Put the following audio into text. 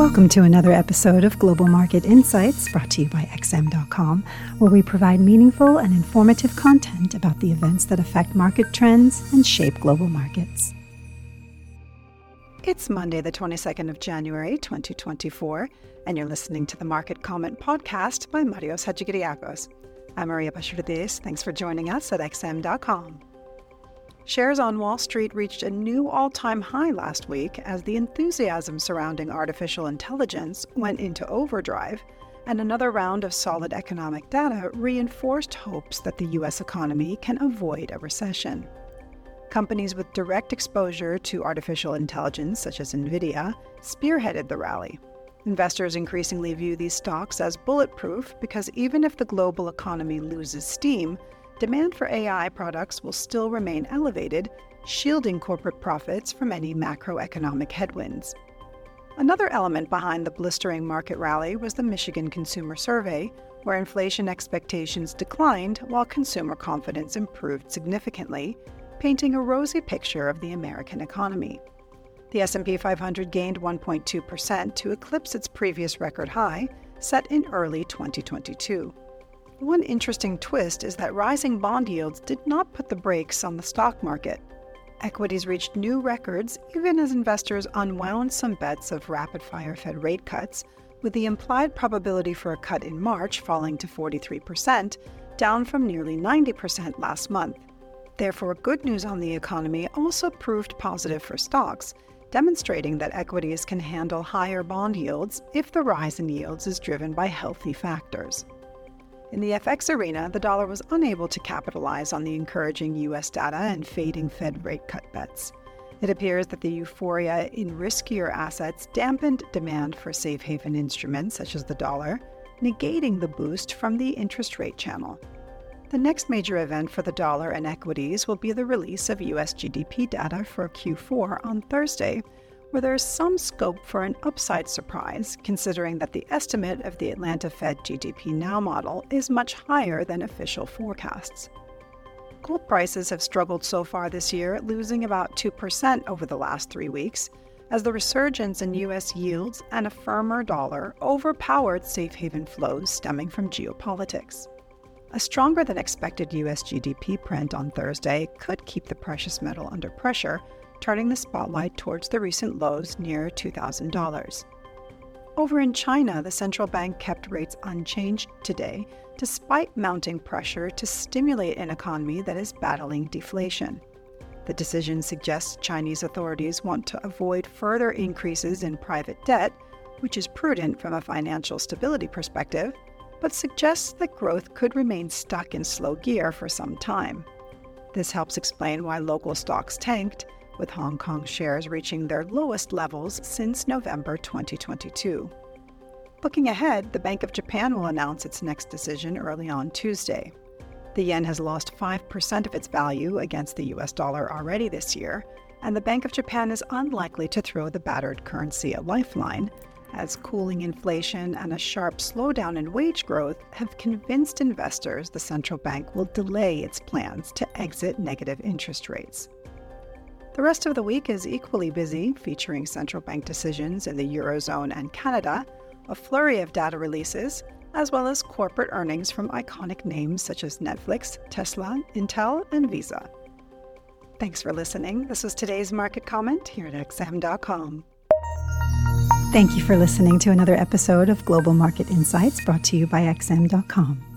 Welcome to another episode of Global Market Insights brought to you by XM.com, where we provide meaningful and informative content about the events that affect market trends and shape global markets. It's Monday, the 22nd of January, 2024, and you're listening to the Market Comment Podcast by Marios Hadjikyriacos. I'm Maria Pachurdes. Thanks for joining us at XM.com. Shares on Wall Street reached a new all time high last week as the enthusiasm surrounding artificial intelligence went into overdrive, and another round of solid economic data reinforced hopes that the U.S. economy can avoid a recession. Companies with direct exposure to artificial intelligence, such as NVIDIA, spearheaded the rally. Investors increasingly view these stocks as bulletproof because even if the global economy loses steam, demand for AI products will still remain elevated, shielding corporate profits from any macroeconomic headwinds. Another element behind the blistering market rally was the Michigan Consumer Survey, where inflation expectations declined while consumer confidence improved significantly, painting a rosy picture of the American economy. The S&P 500 gained 1.2% to eclipse its previous record high, set in early 2022. One interesting twist is that rising bond yields did not put the brakes on the stock market. Equities reached new records even as investors unwound some bets of rapid fire Fed rate cuts, with the implied probability for a cut in March falling to 43%, down from nearly 90% last month. Therefore, good news on the economy also proved positive for stocks, demonstrating that equities can handle higher bond yields if the rise in yields is driven by healthy factors. In the FX arena, the dollar was unable to capitalize on the encouraging US data and fading Fed rate cut bets. It appears that the euphoria in riskier assets dampened demand for safe haven instruments such as the dollar, negating the boost from the interest rate channel. The next major event for the dollar and equities will be the release of US GDP data for Q4 on Thursday, where there is some scope for an upside surprise, considering that the estimate of the Atlanta Fed GDP Now model is much higher than official forecasts. Gold prices have struggled so far this year, losing about 2% over the last three weeks, as the resurgence in U.S. yields and a firmer dollar overpowered safe haven flows stemming from geopolitics. A stronger than expected US GDP print on Thursday could keep the precious metal under pressure, turning the spotlight towards the recent lows near $2,000. Over in China, the central bank kept rates unchanged today, despite mounting pressure to stimulate an economy that is battling deflation. The decision suggests Chinese authorities want to avoid further increases in private debt, which is prudent from a financial stability perspective, but suggests that growth could remain stuck in slow gear for some time. This helps explain why local stocks tanked, with Hong Kong shares reaching their lowest levels since November 2022. Looking ahead, the Bank of Japan will announce its next decision early on Tuesday. The yen has lost 5% of its value against the US dollar already this year, and the Bank of Japan is unlikely to throw the battered currency a lifeline, as cooling inflation and a sharp slowdown in wage growth have convinced investors the central bank will delay its plans to exit negative interest rates. The rest of the week is equally busy, featuring central bank decisions in the Eurozone and Canada, a flurry of data releases, as well as corporate earnings from iconic names such as Netflix, Tesla, Intel, and Visa. Thanks for listening. This was today's market comment here at XM.com. Thank you for listening to another episode of Global Market Insights brought to you by XM.com.